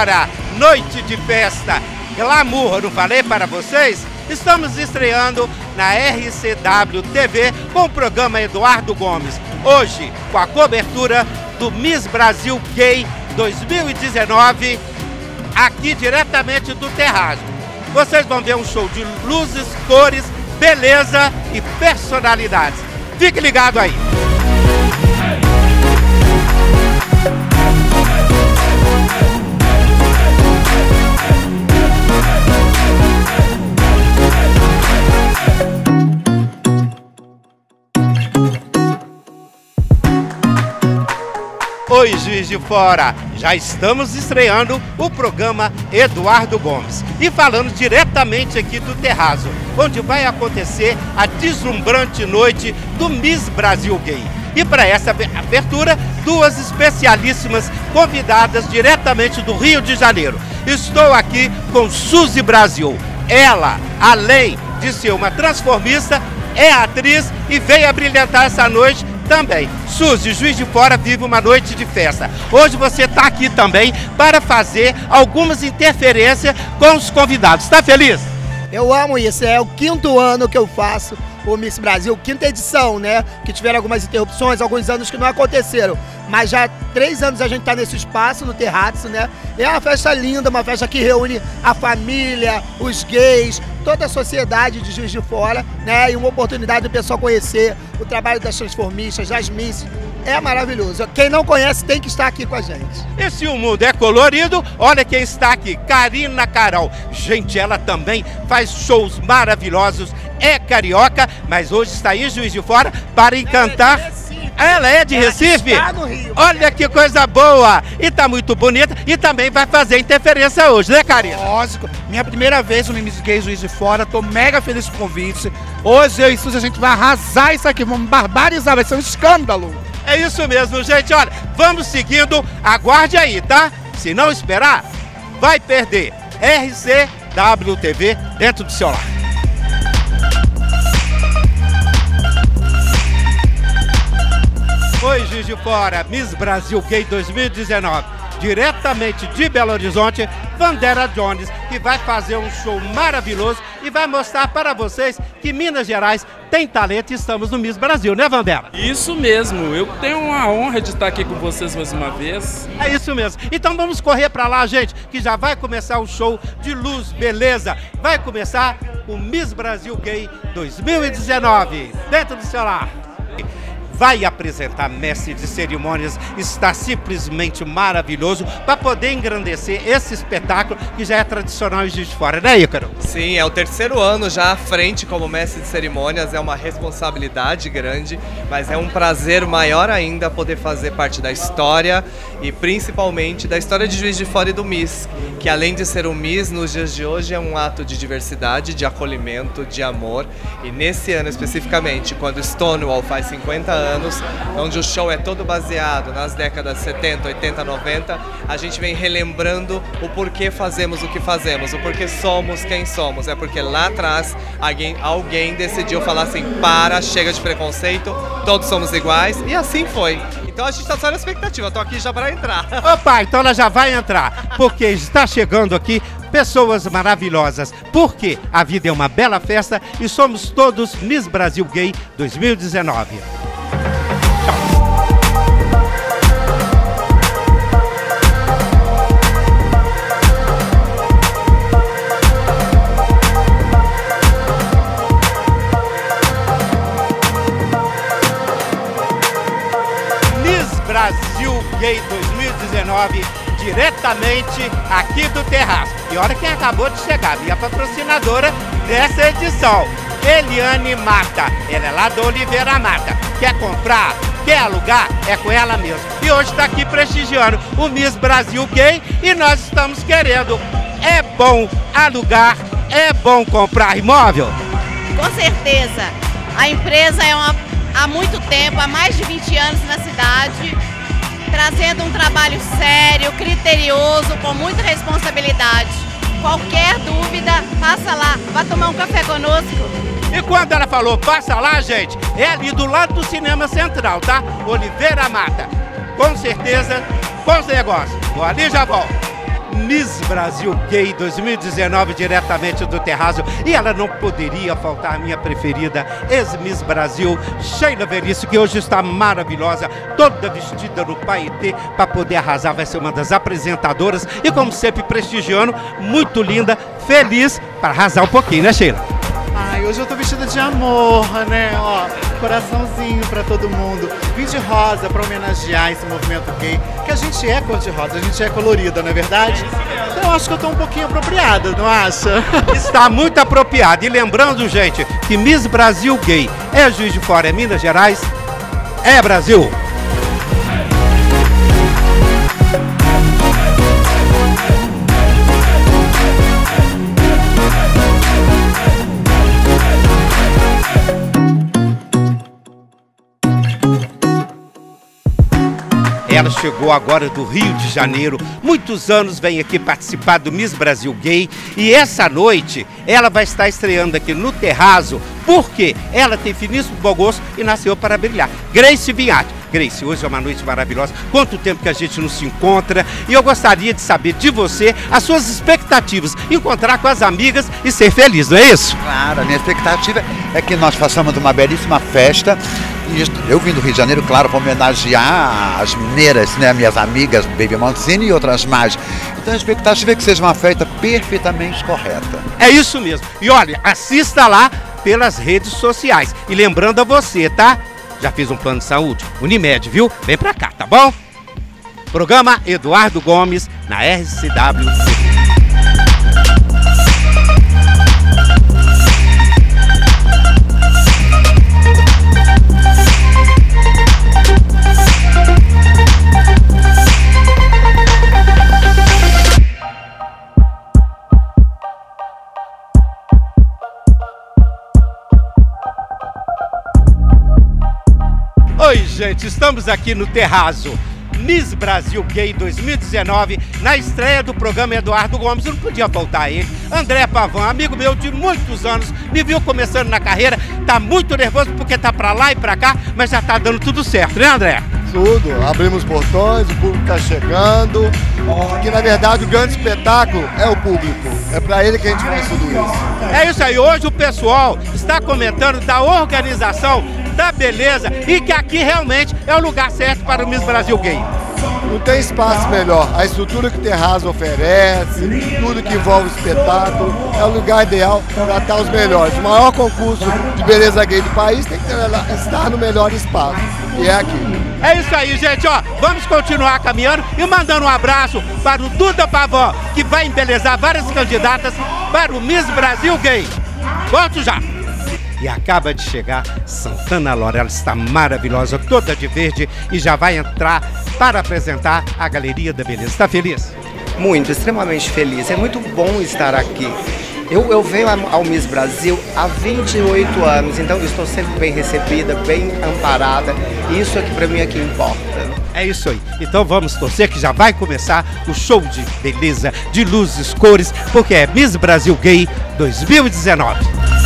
Fora, noite de festa, glamour, não falei para vocês? Estamos estreando na RCW TV com o programa Eduardo Gomes. Hoje, com a cobertura do Miss Brasil Gay 2019, aqui diretamente do Terraço. Vocês vão ver um show de luzes, cores, beleza e personalidades. Fique ligado aí. Oi, Juiz de Fora! Já estamos estreando o programa Eduardo Gomes e falando diretamente aqui do Terraço, onde vai acontecer a deslumbrante noite do Miss Brasil Gay. E para essa abertura, duas especialíssimas convidadas diretamente do Rio de Janeiro. Estou aqui com Suzy Brasil. Ela, além de ser uma transformista, é atriz e veio a brilhantar essa noite também. Suzy, Juiz de Fora vive uma noite de festa. Hoje você está aqui também para fazer algumas interferências com os convidados. Está feliz? Eu amo isso, é o quinto ano que eu faço o Miss Brasil, quinta edição, né? Que tiveram algumas interrupções, alguns anos que não aconteceram. Mas já há três anos a gente está nesse espaço, no Terrazzo, né? É uma festa linda, uma festa que reúne a família, os gays, toda a sociedade de Juiz de Fora, né? E uma oportunidade do pessoal conhecer o trabalho das transformistas, das Miss. É maravilhoso. Quem não conhece tem que estar aqui com a gente. E se o mundo é colorido, olha quem está aqui, Karina Carol. Gente, ela também faz shows maravilhosos, é carioca, mas hoje está em Juiz de Fora para encantar. Ela é de Recife? Está no Rio. Olha que coisa boa! E tá muito bonita e também vai fazer interferência hoje, né, Karina? Lógico, minha primeira vez no Miss Gay Juiz de Fora, tô mega feliz com o convite. Hoje eu e Suzy a gente vai arrasar isso aqui, vamos barbarizar, vai ser um escândalo. É isso mesmo, gente. Olha, vamos seguindo. Aguarde aí, tá? Se não esperar, vai perder. RCWTV dentro do seu lar. Oi, Juiz de Fora, Miss Brasil Gay 2019 diretamente de Belo Horizonte, Vandera Jones, que vai fazer um show maravilhoso e vai mostrar para vocês que Minas Gerais tem talento e estamos no Miss Brasil, né, Vandera? Isso mesmo, eu tenho a honra de estar aqui com vocês mais uma vez. É isso mesmo. Então vamos correr para lá, gente, que já vai começar o show de luz, beleza? Vai começar o Miss Brasil Gay 2019, dentro do seu lar vai apresentar mestre de cerimônias, está simplesmente maravilhoso para poder engrandecer esse espetáculo que já é tradicional em Juiz de Fora, né, Ícaro? Sim, é o terceiro ano já à frente como mestre de cerimônias, é uma responsabilidade grande, mas é um prazer maior ainda poder fazer parte da história e principalmente da história de Juiz de Fora e do MIS, que além de ser um MIS, nos dias de hoje é um ato de diversidade, de acolhimento, de amor, e nesse ano especificamente, quando Stonewall faz 50 anos, anos, onde o show é todo baseado nas décadas 70, 80, 90, a gente vem relembrando o porquê fazemos o que fazemos, o porquê somos quem somos. É porque lá atrás alguém, alguém decidiu falar assim: para, chega de preconceito, todos somos iguais, e assim foi. Então a gente está só na expectativa, tô aqui já para entrar. Opa, então ela já vai entrar, porque está chegando aqui pessoas maravilhosas, porque a vida é uma bela festa e somos todos Miss Brasil Gay 2019. Gay 2019, diretamente aqui do Terraço. E olha quem acabou de chegar, minha patrocinadora dessa edição, Eliane Mata. Ela é lá do Oliveira Mata. Quer comprar? Quer alugar? É com ela mesmo. E hoje está aqui prestigiando o Miss Brasil Gay e nós estamos querendo. É bom alugar, é bom comprar imóvel? Com certeza. A empresa é uma há muito tempo, há mais de 20 anos na cidade, trazendo um trabalho sério, criterioso, com muita responsabilidade. Qualquer dúvida, passa lá, vá tomar um café conosco. E quando ela falou passa lá, gente, é ali do lado do Cinema Central, tá? Oliveira Mata. Com certeza, bons negócios. Vou ali já volto. Miss Brasil Gay 2019, diretamente do Terraço. E ela não poderia faltar, minha preferida, ex-Miss Brasil, Sheila Veríssimo, que hoje está maravilhosa, toda vestida no paetê, para poder arrasar. Vai ser uma das apresentadoras e, como sempre, prestigiando, muito linda, feliz para arrasar um pouquinho, né, Sheila? Hoje eu tô vestida de amor, né? Ó, coraçãozinho pra todo mundo. Vim de rosa pra homenagear esse movimento gay, que a gente é cor de rosa, a gente é colorida, não é verdade? Então eu acho que eu tô um pouquinho apropriada, não acha? Está muito apropriado. E lembrando, gente, que Miss Brasil Gay é Juiz de Fora, é Minas Gerais, é Brasil. Ela chegou agora do Rio de Janeiro, muitos anos vem aqui participar do Miss Brasil Gay e essa noite ela vai estar estreando aqui no Terrazo, porque ela tem finíssimo bom gosto e nasceu para brilhar. Grace Vinhati. Grace, hoje é uma noite maravilhosa. Quanto tempo que a gente não se encontra e eu gostaria de saber de você as suas expectativas, encontrar com as amigas e ser feliz, não é isso? Claro, a minha expectativa é que nós façamos uma belíssima festa. Eu vim do Rio de Janeiro, claro, para homenagear as mineiras, né, minhas amigas Baby Mancini e outras mais. Então a expectativa é que seja uma festa perfeitamente correta. É isso mesmo. E olha, assista lá pelas redes sociais. E lembrando a você, tá? Já fiz um plano de saúde? Unimed, viu? Vem pra cá, tá bom? Programa Eduardo Gomes na RCW. Gente, estamos aqui no Terrazo. Miss Brasil Gay 2019, na estreia do programa Eduardo Gomes, não podia faltar ele. André Pavan, amigo meu de muitos anos, me viu começando na carreira, tá muito nervoso porque tá pra lá e pra cá, mas já tá dando tudo certo, né, André? Tudo, abrimos portões, o público está chegando. Que na verdade o grande espetáculo é o público. É para ele que a gente faz tudo isso. É isso aí, hoje o pessoal está comentando da organização, da beleza e que aqui realmente é o lugar certo para o Miss Brasil Gay. Não tem espaço melhor. A estrutura que o Terraço oferece, tudo que envolve o espetáculo, é o lugar ideal para estar os melhores. O maior concurso de beleza gay do país tem que estar no melhor espaço. E é aqui. É isso aí, gente, ó. Vamos continuar caminhando e mandando um abraço para o Duda Pavão, que vai embelezar várias candidatas para o Miss Brasil Gay. Volto já. E acaba de chegar Santana Lora, ela está maravilhosa, toda de verde e já vai entrar para apresentar a Galeria da Beleza. Está feliz? Muito, extremamente feliz. É muito bom estar aqui. Eu, eu venho ao Miss Brasil há 28 anos, então eu estou sempre bem recebida, bem amparada. E isso é que para mim é que importa. É isso aí. Então vamos torcer que já vai começar o show de beleza, de luzes, cores, porque é Miss Brasil Gay 2019.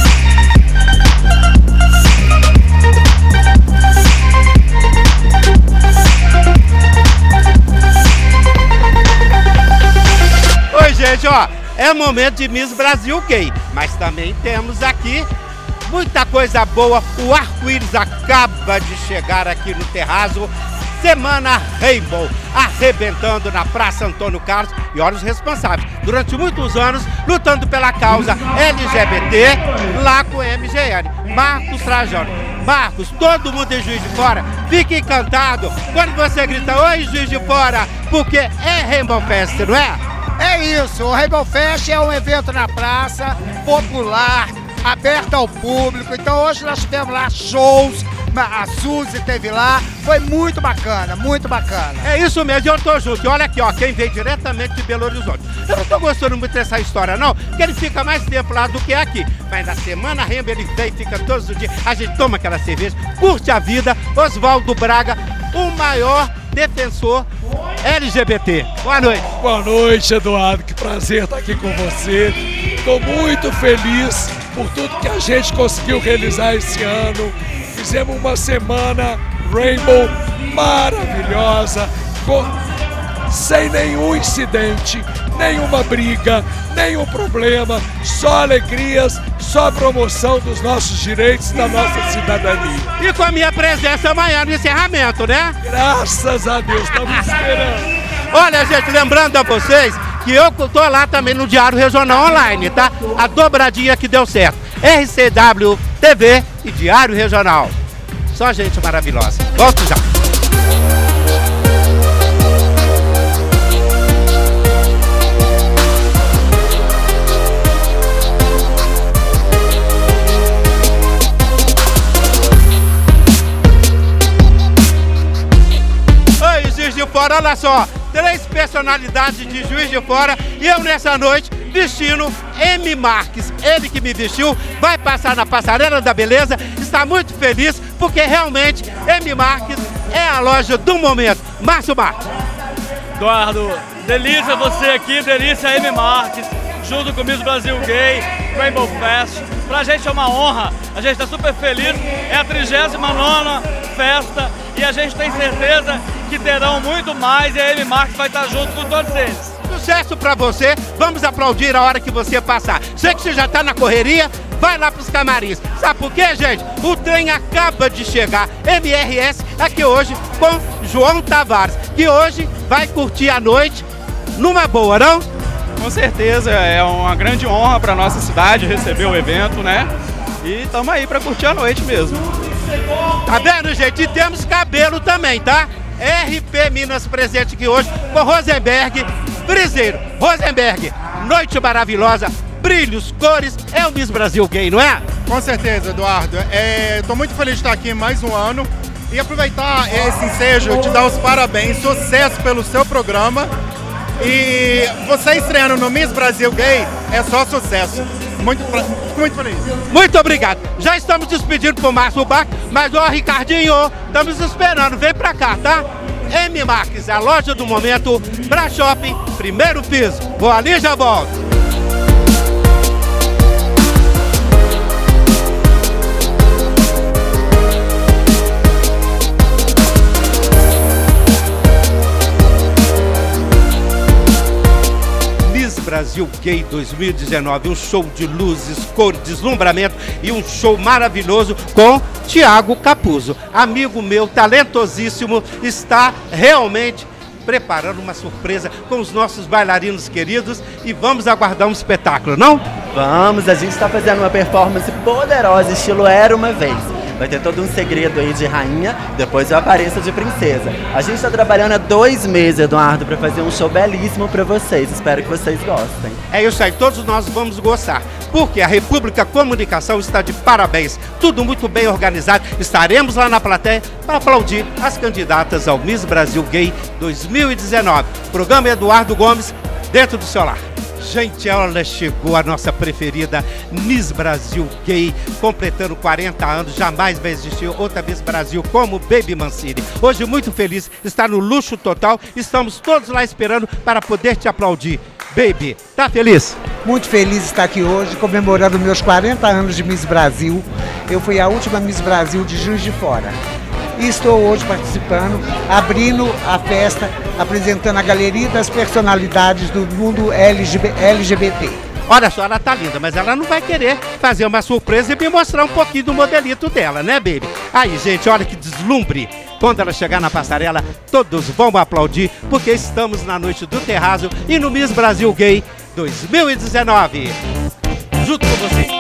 Oi, gente, ó, é momento de Miss Brasil Gay, mas também temos aqui muita coisa boa. O arco-íris acaba de chegar aqui no terraço. Semana Rainbow, arrebentando na Praça Antônio Carlos. E olha os responsáveis. Durante muitos anos, lutando pela causa LGBT, lá com o MGN. Marcos Trajano. Marcos, todo mundo é juiz de fora. Fique encantado quando você grita, oi, juiz de fora, porque é Rainbow Fest, não é? É isso, o Rainbow Fest é um evento na praça, popular, aberto ao público. Então hoje nós tivemos lá shows, a Suzy teve lá, foi muito bacana, muito bacana. É isso mesmo, eu tô junto. E olha aqui, ó, quem veio diretamente de Belo Horizonte. Eu não tô gostando muito dessa história, não, porque ele fica mais tempo lá do que aqui. Mas na semana Remba ele vem, fica todos os dias. A gente toma aquela cerveja, curte a vida. Oswaldo Braga, o maior defensor LGBT. Boa noite. Boa noite, Eduardo. Que prazer estar aqui com você. Estou muito feliz por tudo que a gente conseguiu realizar esse ano. Fizemos uma semana Rainbow maravilhosa, com sem nenhum incidente, nenhuma briga, nenhum problema, só alegrias, só promoção dos nossos direitos, da nossa cidadania. E com a minha presença amanhã no encerramento, né? Graças a Deus, estamos esperando. Olha, gente, lembrando a vocês que eu tô lá também no Diário Regional Online, tá? A dobradinha que deu certo. RCW TV e Diário Regional. Só gente maravilhosa. Volto já. Fora, olha só. Três personalidades de Juiz de Fora e eu nessa noite vestindo M. Marques. Ele que me vestiu, vai passar na Passarela da Beleza. Está muito feliz porque realmente M. Marques é a loja do momento. Márcio Marques. Eduardo, delícia você aqui, delícia M. Marques, junto com Miss Brasil Gay, Rainbow Fest. Pra gente é uma honra, a gente está super feliz. É a 39 festa e a gente tem certeza que terão muito mais e a M. Marques vai estar junto com todos eles. Sucesso pra você. Vamos aplaudir a hora que você passar. Sei que você já tá na correria, vai lá pros camarins. Sabe por quê, gente? O trem acaba de chegar. MRS aqui hoje com João Tavares, que hoje vai curtir a noite numa boa, não? Com certeza, é uma grande honra para nossa cidade receber o evento, né? E estamos aí para curtir a noite mesmo. Tá vendo, gente? E temos cabelo também, tá? RP Minas presente aqui hoje com Rosenberg Friseiro. Rosenberg, noite maravilhosa, brilhos, cores, é o Miss Brasil Gay, não é? Com certeza, Eduardo. Estou muito feliz de estar aqui mais um ano e aproveitar esse ensejo, te dar os parabéns, sucesso pelo seu programa. E você estreando no Miss Brasil Gay é só sucesso. Muito, muito feliz. Muito obrigado. Já estamos despedindo pro Márcio Bach, mas ó, Ricardinho, estamos esperando. Vem pra cá, tá? M Marques, a loja do momento, pra shopping, primeiro piso. Vou ali e já volto. Brasil Gay 2019, um show de luzes, cor, deslumbramento e um show maravilhoso com Tiago Capuzzo. Amigo meu, talentosíssimo, está realmente preparando uma surpresa com os nossos bailarinos queridos e vamos aguardar um espetáculo, não? Vamos, a gente está fazendo uma performance poderosa, estilo Era Uma Vez. Vai ter todo um segredo aí de rainha, depois eu apareço de princesa. A gente está trabalhando há dois meses, Eduardo, para fazer um show belíssimo para vocês. Espero que vocês gostem. É isso aí, todos nós vamos gostar. Porque a República Comunicação está de parabéns. Tudo muito bem organizado. Estaremos lá na plateia para aplaudir as candidatas ao Miss Brasil Gay 2019. Programa Eduardo Gomes, dentro do seu lar. Gente, ela chegou a nossa preferida Miss Brasil Gay, completando 40 anos. Jamais vai existir outra Miss Brasil como Baby Mancini. Hoje, muito feliz, está no luxo total. Estamos todos lá esperando para poder te aplaudir. Baby, tá feliz? Muito feliz de estar aqui hoje, comemorando meus 40 anos de Miss Brasil. Eu fui a última Miss Brasil de Juiz de Fora. E estou hoje participando, abrindo a festa, apresentando a galeria das personalidades do mundo LGB LGBT. Olha só, ela tá linda, mas ela não vai querer fazer uma surpresa e me mostrar um pouquinho do modelito dela, né, baby? Aí, gente, olha que deslumbre. Quando ela chegar na passarela, todos vão aplaudir, porque estamos na noite do terraço e no Miss Brasil Gay 2019. Junto com você.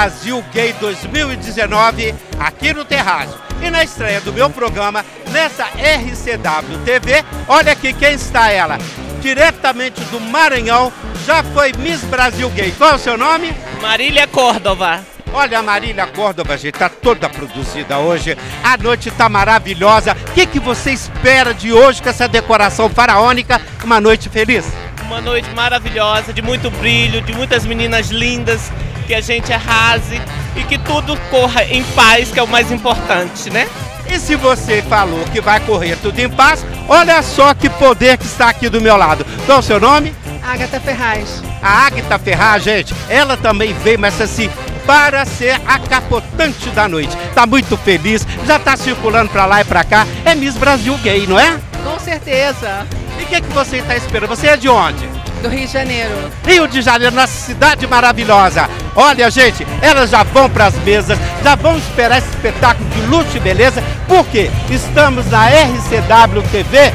Brasil Gay 2019 aqui no Terraço. E na estreia do meu programa, nessa RCW TV, olha aqui quem está ela. Diretamente do Maranhão, já foi Miss Brasil Gay. Qual é o seu nome? Marília Córdova. Olha, a Marília Córdova, gente, tá toda produzida hoje. A noite tá maravilhosa. O que, que você espera de hoje com essa decoração faraônica? Uma noite feliz? Uma noite maravilhosa, de muito brilho, de muitas meninas lindas, que a gente arrase e que tudo corra em paz, que é o mais importante, né? E se você falou que vai correr tudo em paz, olha só que poder que está aqui do meu lado. Qual é o seu nome? Agatha Ferraz. A Agatha Ferraz, gente, ela também veio, mas assim, para ser a capotante da noite. Tá muito feliz, já tá circulando pra lá e pra cá. É Miss Brasil Gay, não é? Com certeza. E o que, que você está esperando? Você é de onde? Do Rio de Janeiro. Rio de Janeiro, nossa cidade maravilhosa. Olha, gente, elas já vão para as mesas, já vão esperar esse espetáculo de luxo e beleza, porque estamos na RCW TV,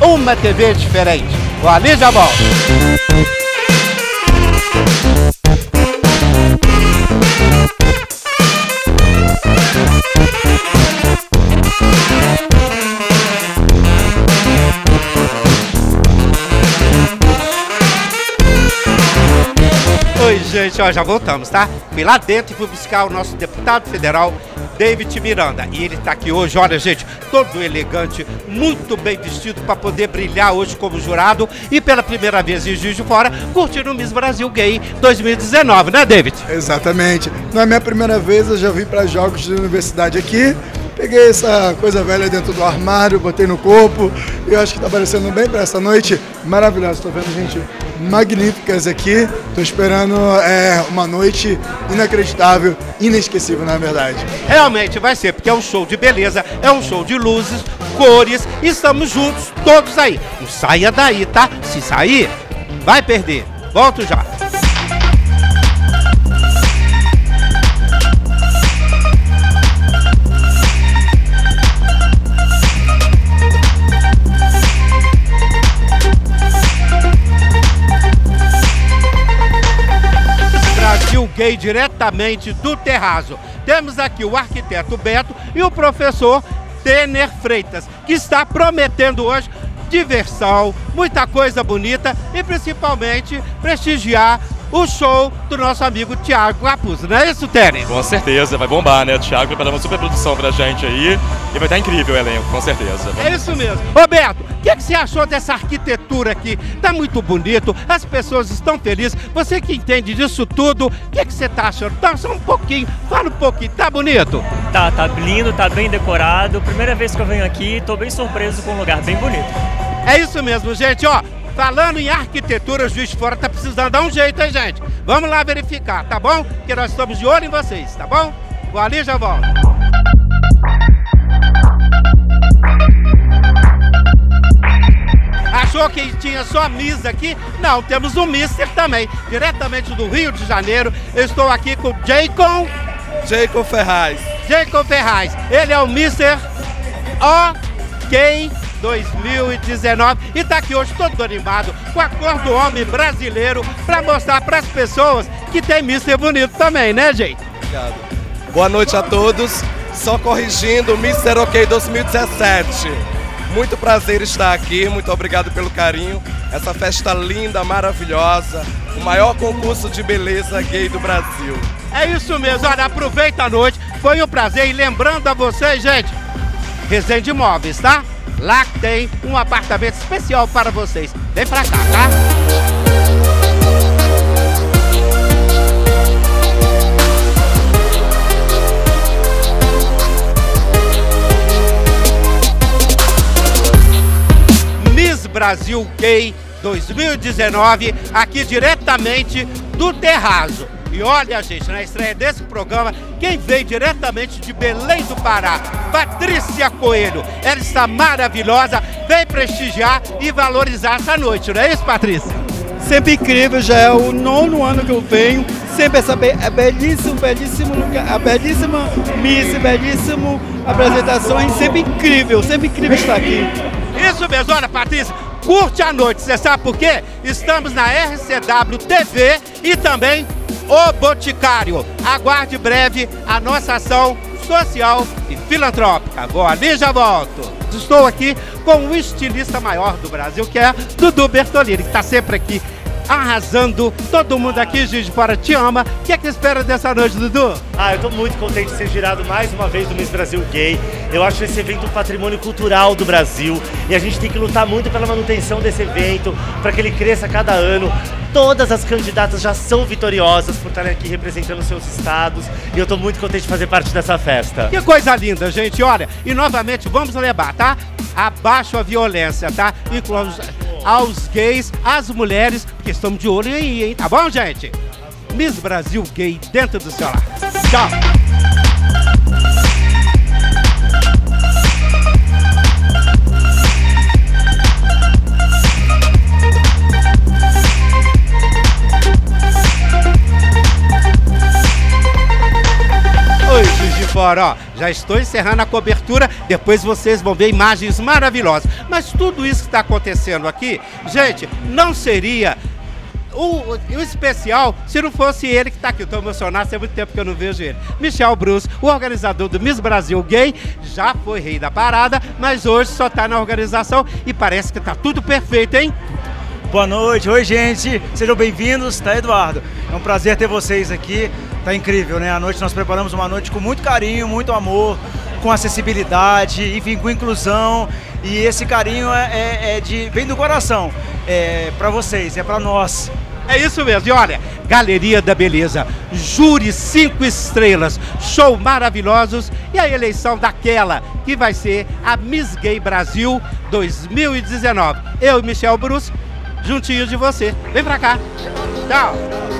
uma TV diferente. Vou ali já gente, ó, já voltamos, tá? Fui lá dentro e fui buscar o nosso deputado federal, David Miranda. E ele tá aqui hoje, olha, gente, todo elegante, muito bem vestido para poder brilhar hoje como jurado e pela primeira vez em Juiz de Fora, curtindo o Miss Brasil Gay 2019, né, David? Exatamente. Não é minha primeira vez, eu já vim para jogos de universidade aqui. Peguei essa coisa velha dentro do armário, botei no corpo. Eu acho que está parecendo bem para essa noite maravilhosa. Estou vendo gente magníficas aqui. Estou esperando é, uma noite inacreditável, inesquecível, na verdade. Realmente vai ser, porque é um show de beleza, é um show de luzes, cores, e estamos juntos, todos aí. Não saia daí, tá? Se sair, vai perder. Volto já. Diretamente do Terrazo. Temos aqui o arquiteto Beto e o professor Tener Freitas, que está prometendo hoje diversão, muita coisa bonita e principalmente prestigiar o show do nosso amigo Tiago Capuzzo, não é isso, Tener? Com certeza, vai bombar, né? O Thiago preparou uma super produção pra gente aí e vai estar incrível o elenco, com certeza. É isso mesmo. Roberto, o que, que você achou dessa arquitetura aqui? Tá muito bonito, as pessoas estão felizes. Você que entende disso tudo, o que, que você tá achando? Tá só um pouquinho, fala um pouquinho, tá bonito? Tá, tá lindo, tá bem decorado. Primeira vez que eu venho aqui, tô bem surpreso com um lugar bem bonito. É isso mesmo, gente, ó. Falando em arquitetura, o Juiz de Fora tá precisando dar um jeito, hein, gente? Vamos lá verificar, tá bom? Porque nós estamos de olho em vocês, tá bom? Vou ali e já volto. Achou que tinha só Miss aqui? Não, temos um Mister também, diretamente do Rio de Janeiro. Eu estou aqui com Jacob. Jacob Ferraz. Jacob Ferraz. Ele é o Mister OK 2019 e está aqui hoje todo animado com a cor do homem brasileiro para mostrar para as pessoas que tem Mister bonito também, né, gente? Obrigado. Boa noite a todos. Só corrigindo, Mr. OK 2017. Muito prazer estar aqui, muito obrigado pelo carinho. Essa festa linda, maravilhosa, o maior concurso de beleza gay do Brasil. É isso mesmo, olha, aproveita a noite, foi um prazer. E lembrando a vocês, gente, Resende Imóveis, tá? Lá tem um apartamento especial para vocês. Vem pra cá, tá? Brasil Gay 2019, aqui diretamente do Terrazo. E olha, gente, na estreia desse programa, quem veio diretamente de Belém do Pará, Patrícia Coelho. Ela está maravilhosa, vem prestigiar e valorizar essa noite, não é isso, Patrícia? Sempre incrível, já é o nono ano que eu venho. Sempre essa be é belíssimo, belíssimo lugar, a belíssima Miss, belíssimo apresentações, sempre incrível, sempre incrível estar aqui. Isso mesmo, olha, Patrícia, curte a noite, você sabe por quê? Estamos na RCW TV e também o Boticário. Aguarde breve a nossa ação social e filantrópica. Vou ali já volto. Estou aqui com o estilista maior do Brasil, que é Dudu Bertolini, que está sempre aqui arrasando. Todo mundo aqui, de Fora, te ama. O que é que espera dessa noite, Dudu? Ah, eu tô muito contente de ser girado mais uma vez do Miss Brasil Gay. Eu acho esse evento um patrimônio cultural do Brasil e a gente tem que lutar muito pela manutenção desse evento, para que ele cresça cada ano. Todas as candidatas já são vitoriosas por estarem aqui representando seus estados e eu tô muito contente de fazer parte dessa festa. Que coisa linda, gente. Olha, e novamente vamos levar, tá? Abaixo a violência, tá? Incluindo aos, gays, às mulheres, porque estamos de olho aí, hein? Tá bom, gente? Miss Brasil Gay dentro do seu lar. Tchau. Fora, ó, já estou encerrando a cobertura, depois vocês vão ver imagens maravilhosas. Mas tudo isso que está acontecendo aqui, gente, não seria o, o especial se não fosse ele que está aqui. Estou emocionado, faz muito tempo que eu não vejo ele. Michel Bruce, o organizador do Miss Brasil Gay, já foi rei da parada, mas hoje só está na organização e parece que está tudo perfeito, hein? Boa noite, oi gente, sejam bem-vindos, tá Eduardo? É um prazer ter vocês aqui, tá incrível, né? A noite nós preparamos uma noite com muito carinho, muito amor, com acessibilidade, enfim, com inclusão e esse carinho é, é, é de vem do coração, é para vocês, é para nós. É isso mesmo. E olha, Galeria da Beleza, júri cinco estrelas, show maravilhosos e a eleição daquela que vai ser a Miss Gay Brasil 2019. Eu e Michel Bruce, juntinhos de você. Vem pra cá. Tchau.